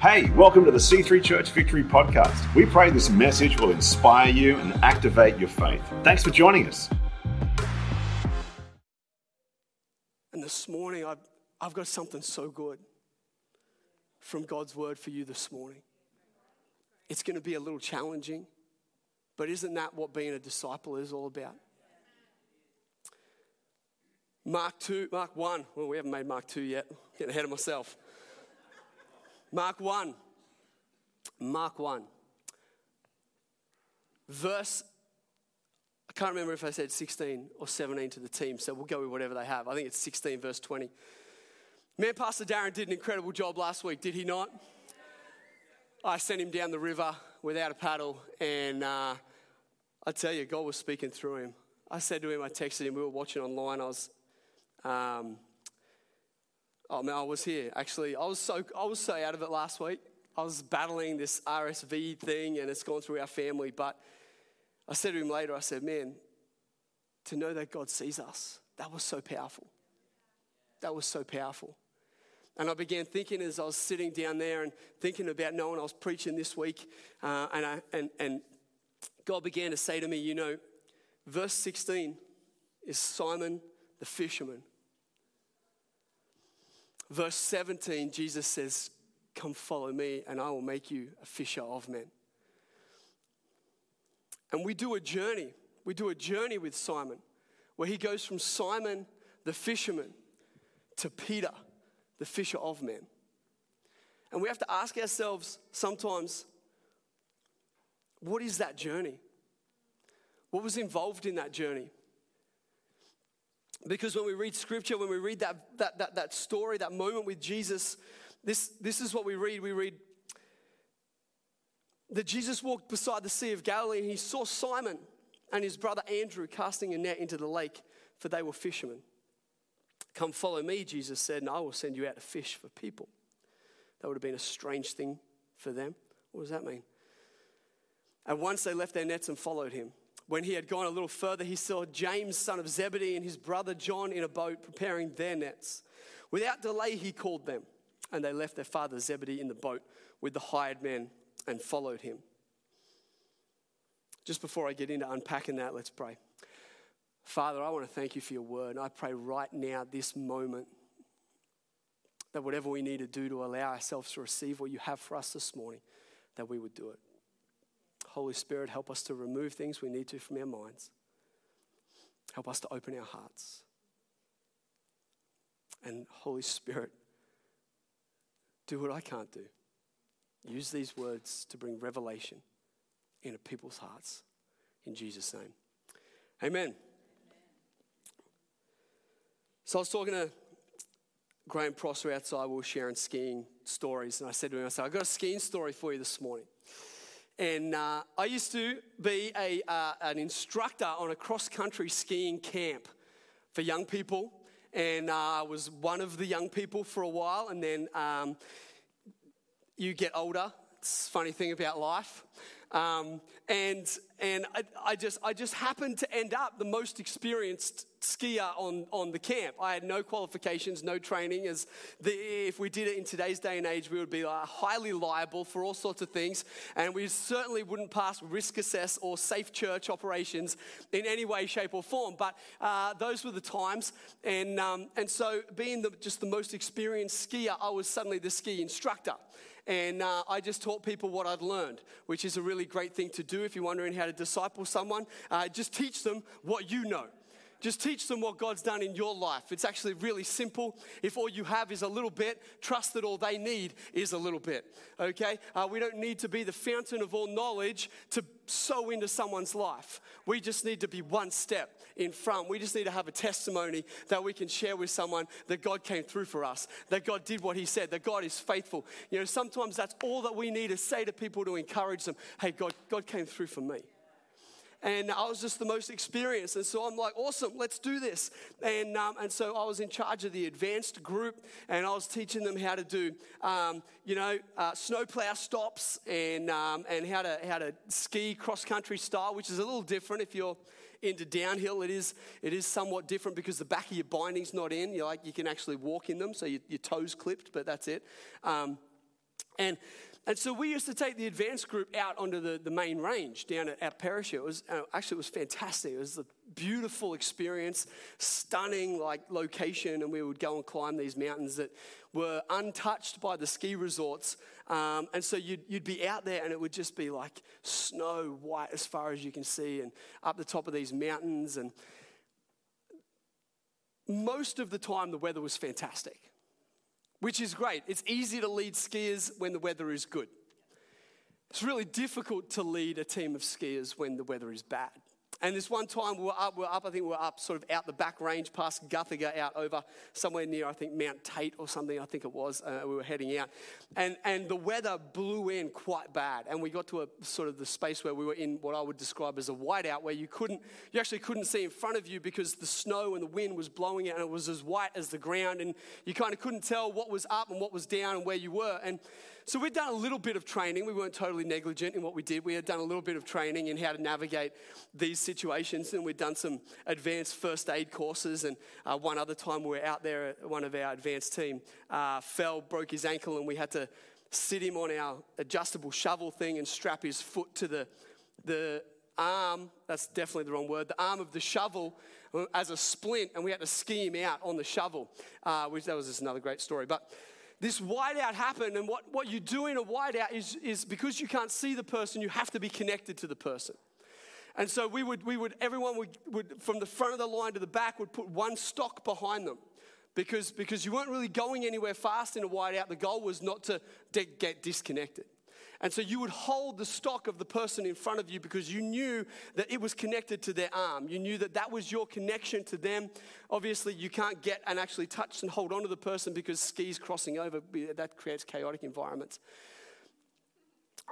Hey, welcome to the C3 Church Victory Podcast. We pray this message will inspire you and activate your faith. Thanks for joining us. And this morning, I've, I've got something so good from God's word for you this morning. It's going to be a little challenging, but isn't that what being a disciple is all about? Mark 2, Mark 1. Well, we haven't made Mark 2 yet. Getting ahead of myself. Mark 1. Mark 1. Verse, I can't remember if I said 16 or 17 to the team, so we'll go with whatever they have. I think it's 16, verse 20. Man, Pastor Darren did an incredible job last week, did he not? I sent him down the river without a paddle, and uh, I tell you, God was speaking through him. I said to him, I texted him, we were watching online. I was um, Oh man, I was here actually. I was so I was so out of it last week. I was battling this RSV thing, and it's gone through our family. But I said to him later, I said, "Man, to know that God sees us, that was so powerful. That was so powerful." And I began thinking as I was sitting down there and thinking about knowing I was preaching this week, uh, and, I, and, and God began to say to me, you know, verse 16 is Simon the fisherman. Verse 17, Jesus says, Come follow me, and I will make you a fisher of men. And we do a journey. We do a journey with Simon where he goes from Simon the fisherman to Peter the fisher of men. And we have to ask ourselves sometimes what is that journey? What was involved in that journey? Because when we read scripture, when we read that, that, that, that story, that moment with Jesus, this, this is what we read. We read that Jesus walked beside the Sea of Galilee and he saw Simon and his brother Andrew casting a net into the lake, for they were fishermen. Come follow me, Jesus said, and I will send you out to fish for people. That would have been a strange thing for them. What does that mean? And once they left their nets and followed him, when he had gone a little further, he saw James, son of Zebedee, and his brother John in a boat preparing their nets. Without delay, he called them, and they left their father Zebedee in the boat with the hired men and followed him. Just before I get into unpacking that, let's pray. Father, I want to thank you for your word. And I pray right now, this moment, that whatever we need to do to allow ourselves to receive what you have for us this morning, that we would do it. Holy Spirit, help us to remove things we need to from our minds. Help us to open our hearts. And Holy Spirit, do what I can't do. Use these words to bring revelation into people's hearts. In Jesus' name. Amen. So I was talking to Graham Prosser outside. We were sharing skiing stories. And I said to him, I said, I've got a skiing story for you this morning. And uh, I used to be a, uh, an instructor on a cross country skiing camp for young people. And uh, I was one of the young people for a while. And then um, you get older. It's a funny thing about life. Um, and and I, I, just, I just happened to end up the most experienced skier on, on the camp. I had no qualifications, no training. As the, if we did it in today's day and age, we would be uh, highly liable for all sorts of things, and we certainly wouldn't pass risk assess or safe church operations in any way, shape, or form. But uh, those were the times, and um, and so being the, just the most experienced skier, I was suddenly the ski instructor. And uh, I just taught people what I'd learned, which is a really great thing to do if you're wondering how to disciple someone. Uh, just teach them what you know. Just teach them what God's done in your life. It's actually really simple. If all you have is a little bit, trust that all they need is a little bit. Okay? Uh, we don't need to be the fountain of all knowledge to sow into someone's life. We just need to be one step in front. We just need to have a testimony that we can share with someone that God came through for us, that God did what He said, that God is faithful. You know, sometimes that's all that we need to say to people to encourage them hey, God, God came through for me and I was just the most experienced. And so I'm like, awesome, let's do this. And, um, and so I was in charge of the advanced group, and I was teaching them how to do, um, you know, uh, snowplow stops and, um, and how, to, how to ski cross country style, which is a little different if you're into downhill. It is, it is somewhat different because the back of your binding's not in. You're like, you can actually walk in them, so your, your toes clipped, but that's it. Um, And and so we used to take the advanced group out onto the, the main range down at, at Perisher. It was uh, actually it was fantastic. It was a beautiful experience, stunning like location, and we would go and climb these mountains that were untouched by the ski resorts. Um, and so you'd, you'd be out there, and it would just be like snow white as far as you can see, and up the top of these mountains. And most of the time, the weather was fantastic which is great. It's easy to lead skiers when the weather is good. It's really difficult to lead a team of skiers when the weather is bad. And this one time we were up, we were up, I think we were up sort of out the back range past Guthega out over somewhere near, I think, Mount Tate or something, I think it was. Uh, we were heading out. And, and the weather blew in quite bad. And we got to a sort of the space where we were in what I would describe as a whiteout, where you couldn't, you actually couldn't see in front of you because the snow and the wind was blowing out and it was as white as the ground. And you kind of couldn't tell what was up and what was down and where you were. And so we'd done a little bit of training. We weren't totally negligent in what we did. We had done a little bit of training in how to navigate these situations, and we'd done some advanced first aid courses. And uh, one other time we were out there, one of our advanced team uh, fell, broke his ankle, and we had to sit him on our adjustable shovel thing and strap his foot to the, the arm, that's definitely the wrong word, the arm of the shovel uh, as a splint, and we had to ski him out on the shovel, uh, which that was just another great story. But this whiteout happened, and what, what you do in a whiteout is, is because you can't see the person, you have to be connected to the person. And so we would, we would everyone would, would, from the front of the line to the back, would put one stock behind them because, because you weren't really going anywhere fast in a whiteout. The goal was not to de- get disconnected. And so you would hold the stock of the person in front of you because you knew that it was connected to their arm. You knew that that was your connection to them. Obviously, you can't get and actually touch and hold on to the person because skis crossing over, that creates chaotic environments.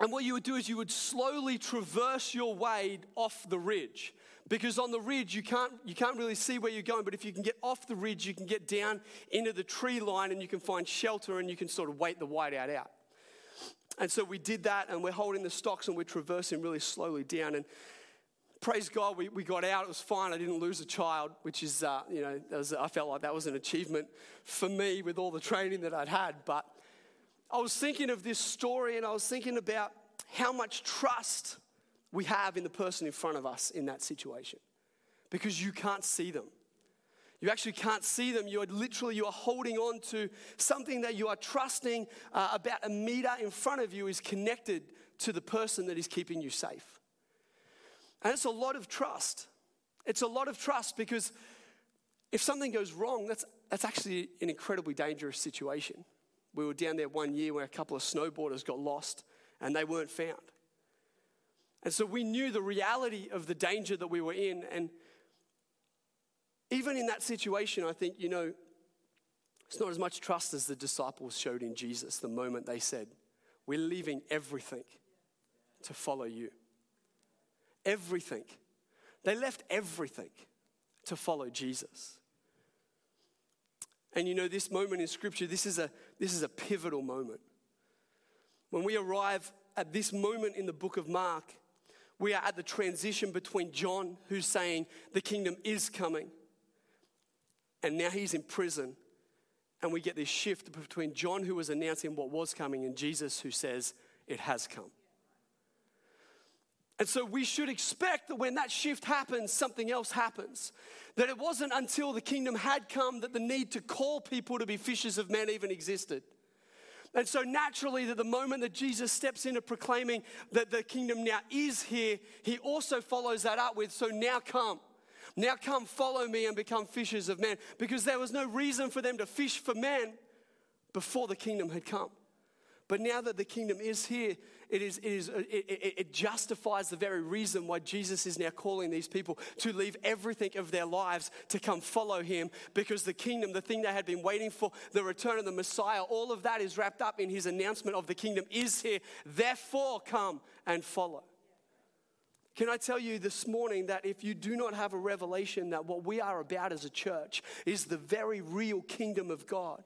And what you would do is you would slowly traverse your way off the ridge. Because on the ridge, you can't, you can't really see where you're going, but if you can get off the ridge, you can get down into the tree line and you can find shelter and you can sort of wait the whiteout out. And so we did that, and we're holding the stocks and we're traversing really slowly down. And praise God, we, we got out. It was fine. I didn't lose a child, which is, uh, you know, was, I felt like that was an achievement for me with all the training that I'd had. But I was thinking of this story and I was thinking about how much trust we have in the person in front of us in that situation because you can't see them. You actually can't see them. You are literally you are holding on to something that you are trusting uh, about a meter in front of you is connected to the person that is keeping you safe. And it's a lot of trust. It's a lot of trust because if something goes wrong, that's, that's actually an incredibly dangerous situation. We were down there one year where a couple of snowboarders got lost and they weren't found. And so we knew the reality of the danger that we were in. And even in that situation, I think, you know, it's not as much trust as the disciples showed in Jesus the moment they said, We're leaving everything to follow you. Everything. They left everything to follow Jesus. And you know, this moment in Scripture, this is a, this is a pivotal moment. When we arrive at this moment in the book of Mark, we are at the transition between John, who's saying the kingdom is coming, and now he's in prison. And we get this shift between John, who was announcing what was coming, and Jesus, who says it has come. And so we should expect that when that shift happens, something else happens. That it wasn't until the kingdom had come that the need to call people to be fishers of men even existed. And so, naturally, that the moment that Jesus steps into proclaiming that the kingdom now is here, he also follows that up with, So now come. Now come follow me and become fishers of men. Because there was no reason for them to fish for men before the kingdom had come. But now that the kingdom is here, it, is, it, is, it, it, it, justifies the very reason why Jesus is now calling these people to leave everything of their lives to come follow him because the kingdom, the thing they had been waiting for, the return of the Messiah, all of that is wrapped up in his announcement of the kingdom is here. Therefore, come and follow. Can I tell you this morning that if you do not have a revelation that what we are about as a church is the very real kingdom of God?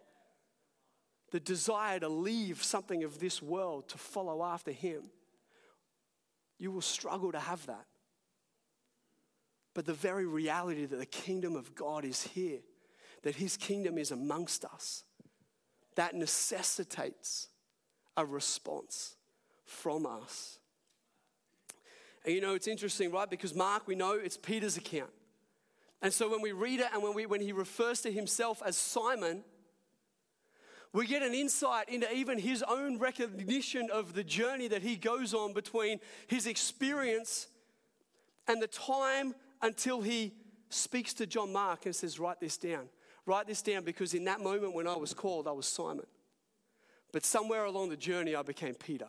The desire to leave something of this world to follow after Him, you will struggle to have that. But the very reality that the kingdom of God is here, that His kingdom is amongst us, that necessitates a response from us. And you know, it's interesting, right? Because Mark, we know it's Peter's account. And so when we read it and when, we, when he refers to himself as Simon, we get an insight into even his own recognition of the journey that he goes on between his experience and the time until he speaks to John Mark and says, Write this down. Write this down because in that moment when I was called, I was Simon. But somewhere along the journey, I became Peter.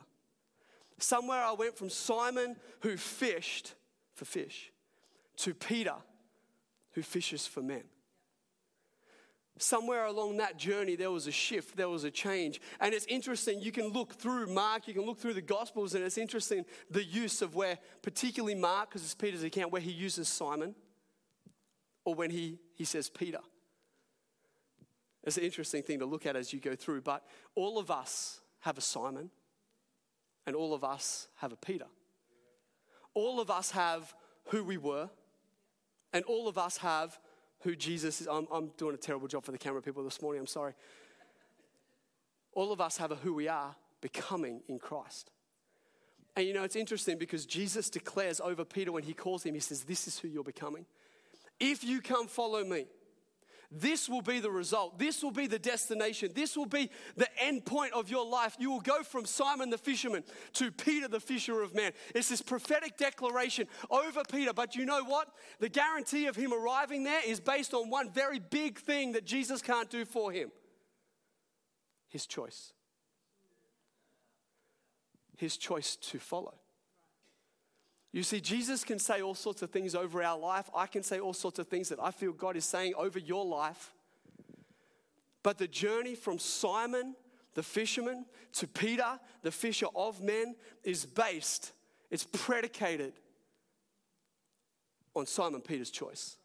Somewhere I went from Simon, who fished for fish, to Peter, who fishes for men. Somewhere along that journey, there was a shift, there was a change. And it's interesting, you can look through Mark, you can look through the Gospels, and it's interesting the use of where, particularly Mark, because it's Peter's account, where he uses Simon, or when he, he says Peter. It's an interesting thing to look at as you go through, but all of us have a Simon, and all of us have a Peter. All of us have who we were, and all of us have who Jesus is. I'm, I'm doing a terrible job for the camera people this morning, I'm sorry. All of us have a who we are becoming in Christ. And you know, it's interesting because Jesus declares over Peter when he calls him, he says, This is who you're becoming. If you come follow me, this will be the result. This will be the destination. This will be the end point of your life. You will go from Simon the fisherman to Peter the fisher of men. It's this prophetic declaration over Peter. But you know what? The guarantee of him arriving there is based on one very big thing that Jesus can't do for him his choice. His choice to follow. You see, Jesus can say all sorts of things over our life. I can say all sorts of things that I feel God is saying over your life. But the journey from Simon, the fisherman, to Peter, the fisher of men, is based, it's predicated on Simon Peter's choice.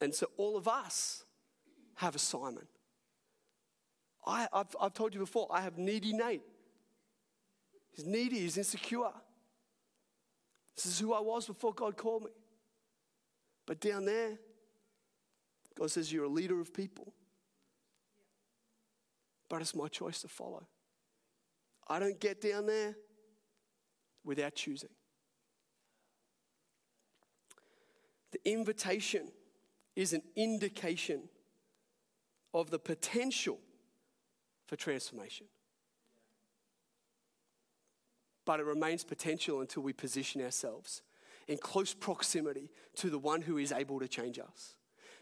And so all of us have a Simon. I, have I've told you before, I have needy Nate. He's needy, he's insecure. This is who I was before God called me. But down there, God says, You're a leader of people. But it's my choice to follow. I don't get down there without choosing. The invitation is an indication of the potential for transformation but it remains potential until we position ourselves in close proximity to the one who is able to change us.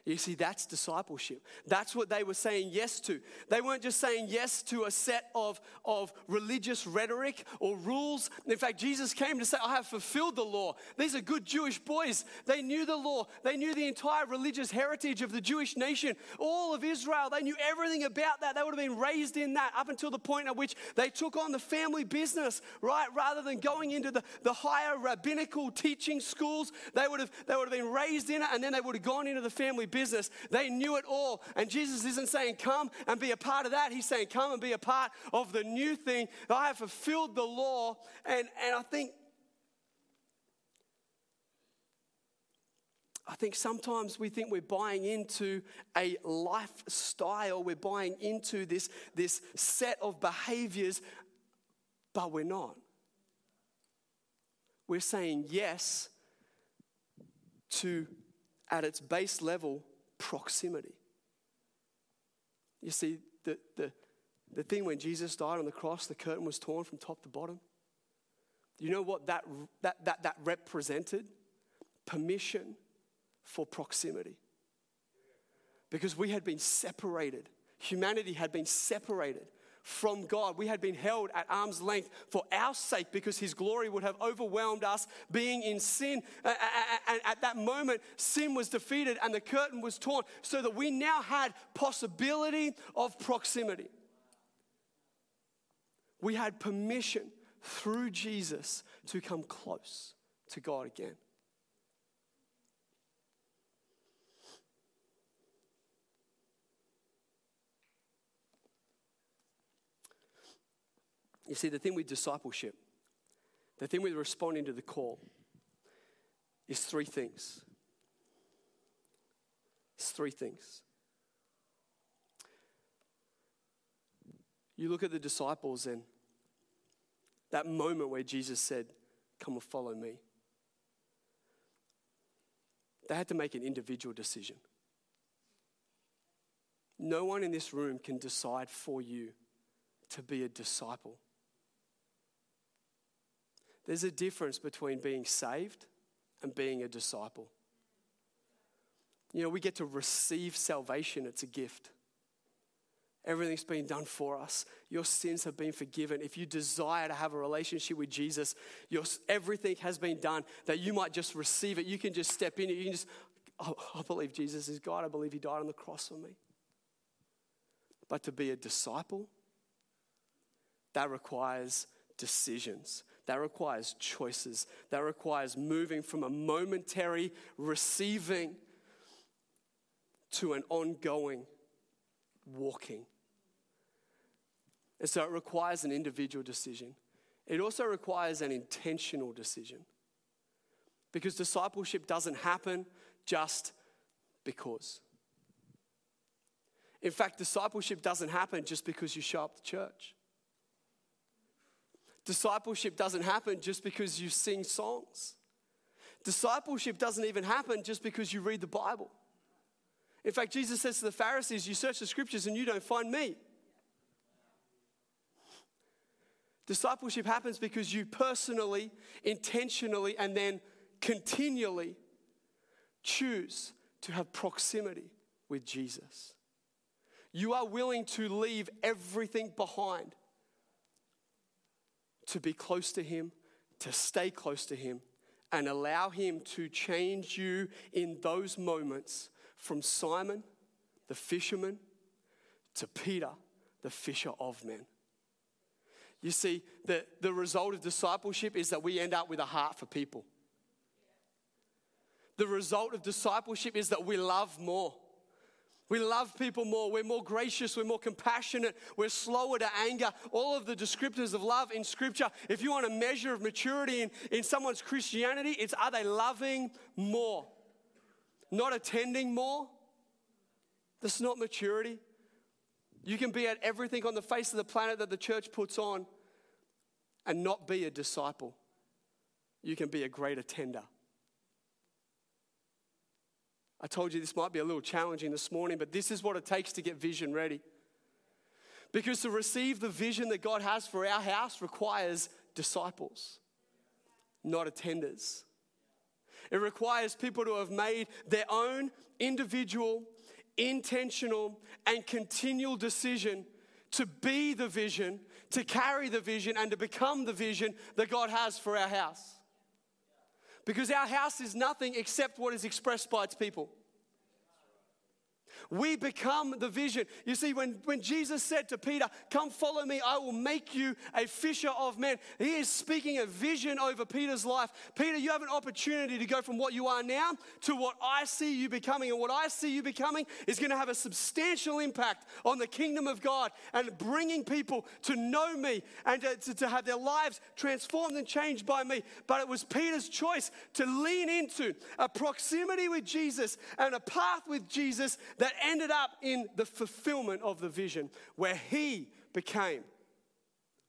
You see, that's discipleship. That's what they were saying yes to. They weren't just saying yes to a set of, of religious rhetoric or rules. In fact, Jesus came to say, I have fulfilled the law. These are good Jewish boys. They knew the law, they knew the entire religious heritage of the Jewish nation, all of Israel. They knew everything about that. They would have been raised in that up until the point at which they took on the family business, right? Rather than going into the, the higher rabbinical teaching schools, they would, have, they would have been raised in it and then they would have gone into the family business business. They knew it all. And Jesus isn't saying, Come and be a part of that. He's saying, Come and be a part of the new thing. I have fulfilled the law. And, and I think. I think sometimes we think we're buying into a lifestyle, we're buying into this, this set of behaviors, but we're not. We're saying yes to at its base level, proximity. You see, the, the, the thing when Jesus died on the cross, the curtain was torn from top to bottom. You know what that, that, that, that represented? Permission for proximity. Because we had been separated, humanity had been separated from God. We had been held at arm's length for our sake because His glory would have overwhelmed us being in sin. And at that moment, sin was defeated and the curtain was torn so that we now had possibility of proximity. We had permission through Jesus to come close to God again. You see, the thing with discipleship, the thing with responding to the call, is three things. It's three things. You look at the disciples and that moment where Jesus said, Come and follow me. They had to make an individual decision. No one in this room can decide for you to be a disciple. There's a difference between being saved and being a disciple. You know, we get to receive salvation, it's a gift. Everything's been done for us. Your sins have been forgiven. If you desire to have a relationship with Jesus, your, everything has been done that you might just receive it. You can just step in it. You can just, oh, I believe Jesus is God. I believe He died on the cross for me. But to be a disciple, that requires decisions. That requires choices. That requires moving from a momentary receiving to an ongoing walking. And so it requires an individual decision. It also requires an intentional decision. Because discipleship doesn't happen just because. In fact, discipleship doesn't happen just because you show up to church. Discipleship doesn't happen just because you sing songs. Discipleship doesn't even happen just because you read the Bible. In fact, Jesus says to the Pharisees, You search the scriptures and you don't find me. Discipleship happens because you personally, intentionally, and then continually choose to have proximity with Jesus. You are willing to leave everything behind to be close to Him, to stay close to Him, and allow Him to change you in those moments from Simon, the fisherman, to Peter, the fisher of men. You see, the, the result of discipleship is that we end up with a heart for people. The result of discipleship is that we love more. We love people more. We're more gracious. We're more compassionate. We're slower to anger. All of the descriptors of love in Scripture, if you want a measure of maturity in, in someone's Christianity, it's are they loving more? Not attending more? That's not maturity. You can be at everything on the face of the planet that the church puts on and not be a disciple. You can be a great attender. I told you this might be a little challenging this morning, but this is what it takes to get vision ready. Because to receive the vision that God has for our house requires disciples, not attenders. It requires people to have made their own individual intentional, and continual decision to be the vision, to carry the vision, and to become the vision that God has for our house. Because our house is nothing except what is expressed by its people. We become the vision. You see, when, when Jesus said to Peter, Come follow me, I will make you a fisher of men, he is speaking a vision over Peter's life. Peter, you have an opportunity to go from what you are now to what I see you becoming. And what I see you becoming is going to have a substantial impact on the kingdom of God and bringing people to know me and to, to, to have their lives transformed and changed by me. But it was Peter's choice to lean into a proximity with Jesus and a path with Jesus that ended up in the fulfillment of the vision where he became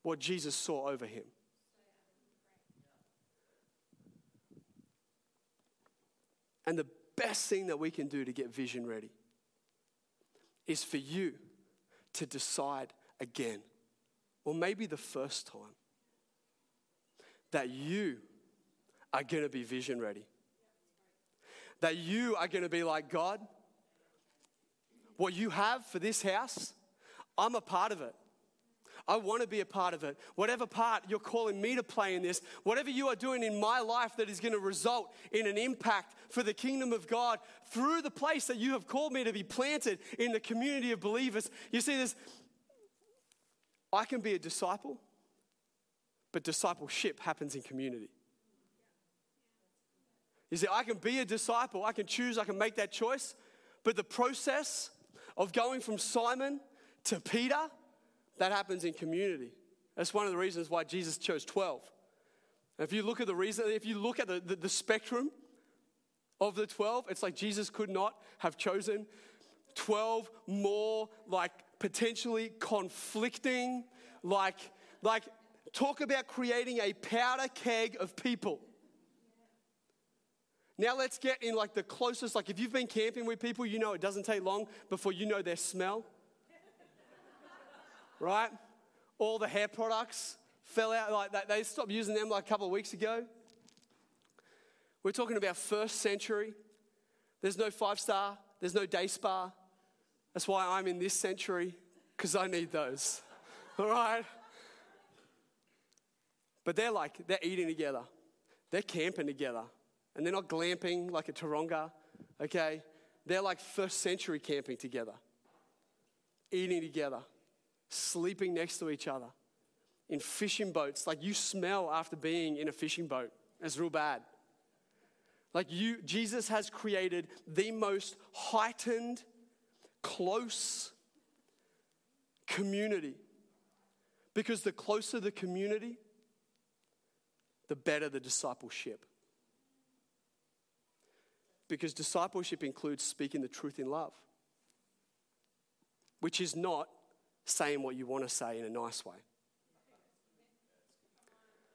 what Jesus saw over him. And the best thing that we can do to get vision ready is for you to decide again, or maybe the first time, that you are going to be vision ready. That you are going to be like God what you have for this house, I'm a part of it. I want to be a part of it. Whatever part you're calling me to play in this, whatever you are doing in my life that is going to result in an impact for the kingdom of God through the place that you have called me to be planted in the community of believers. You see, this I can be a disciple, but discipleship happens in community. You see, I can be a disciple, I can choose, I can make that choice, but the process of going from Simon to Peter, that happens in community. That's one of the reasons why Jesus chose 12. If you look at the reason, if you look at the, the, the spectrum of the 12, it's like Jesus could not have chosen 12 more like potentially conflicting, like, like talk about creating a powder keg of people. Now let's get in like the closest, like if you've been camping with people, you know it doesn't take long before you know their smell. right? All the hair products fell out, like they stopped using them like a couple of weeks ago. We're talking about first century. There's no five star, there's no day spa. That's why I'm in this century, because I need those. All right? But they're like, they're eating together, they're camping together, and they're not glamping like a Taronga, okay? They're like first century camping together, eating together, sleeping next to each other, in fishing boats. Like you smell after being in a fishing boat. It's real bad. Like you, Jesus has created the most heightened, close community. Because the closer the community, the better the discipleship. Because discipleship includes speaking the truth in love, which is not saying what you want to say in a nice way.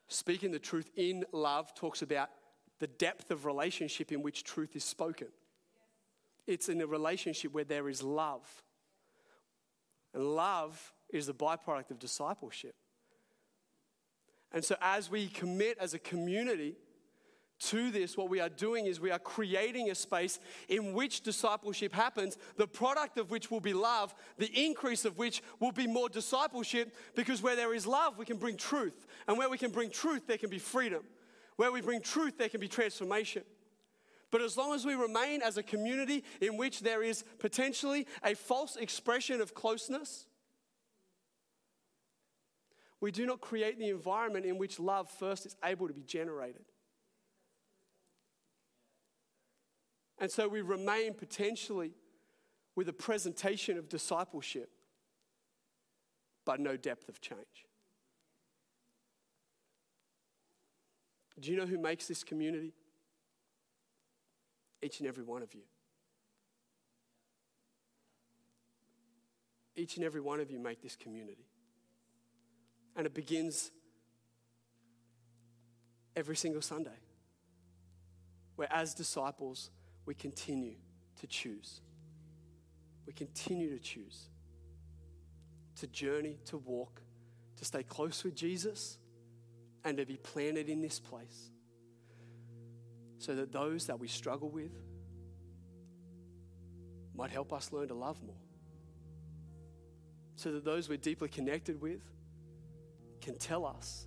Speaking the truth in love talks about the depth of relationship in which truth is spoken. It's in a relationship where there is love. And love is the byproduct of discipleship. And so, as we commit as a community to this, what we are doing is we are creating a space in which discipleship happens, the product of which will be love, the increase of which will be more discipleship, because where there is love, we can bring truth. And where we can bring truth, there can be freedom. Where we bring truth, there can be transformation. But as long as we remain as a community in which there is potentially a false expression of closeness, we do not create the environment in which love first is able to be generated. And so we remain potentially with a presentation of discipleship, but no depth of change. Do you know who makes this community? Each and every one of you. Each and every one of you make this community. And it begins every single Sunday, where as disciples, we continue to choose. We continue to choose to journey, to walk, to stay close with Jesus and to be planted in this place so that those that we struggle with might help us learn to love more. So that those we're deeply connected with can tell us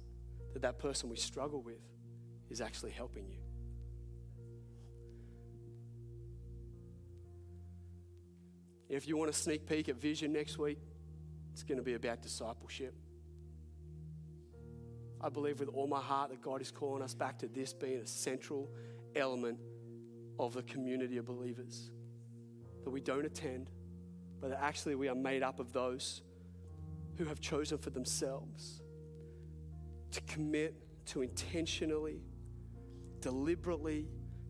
that that person we struggle with is actually helping you. If you want a sneak peek at Vision next week, it's going to be about discipleship. I believe with all my heart that God is calling us back to this being a central element of the community of believers. That we don't attend, but that actually we are made up of those who have chosen for themselves to commit to intentionally, deliberately,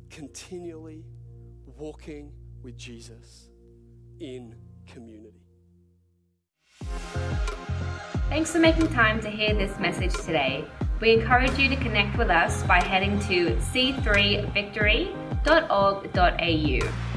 continually walking with Jesus in community. Thanks for making time to hear this message today. We encourage you to connect with us by heading to c3victory.org.au.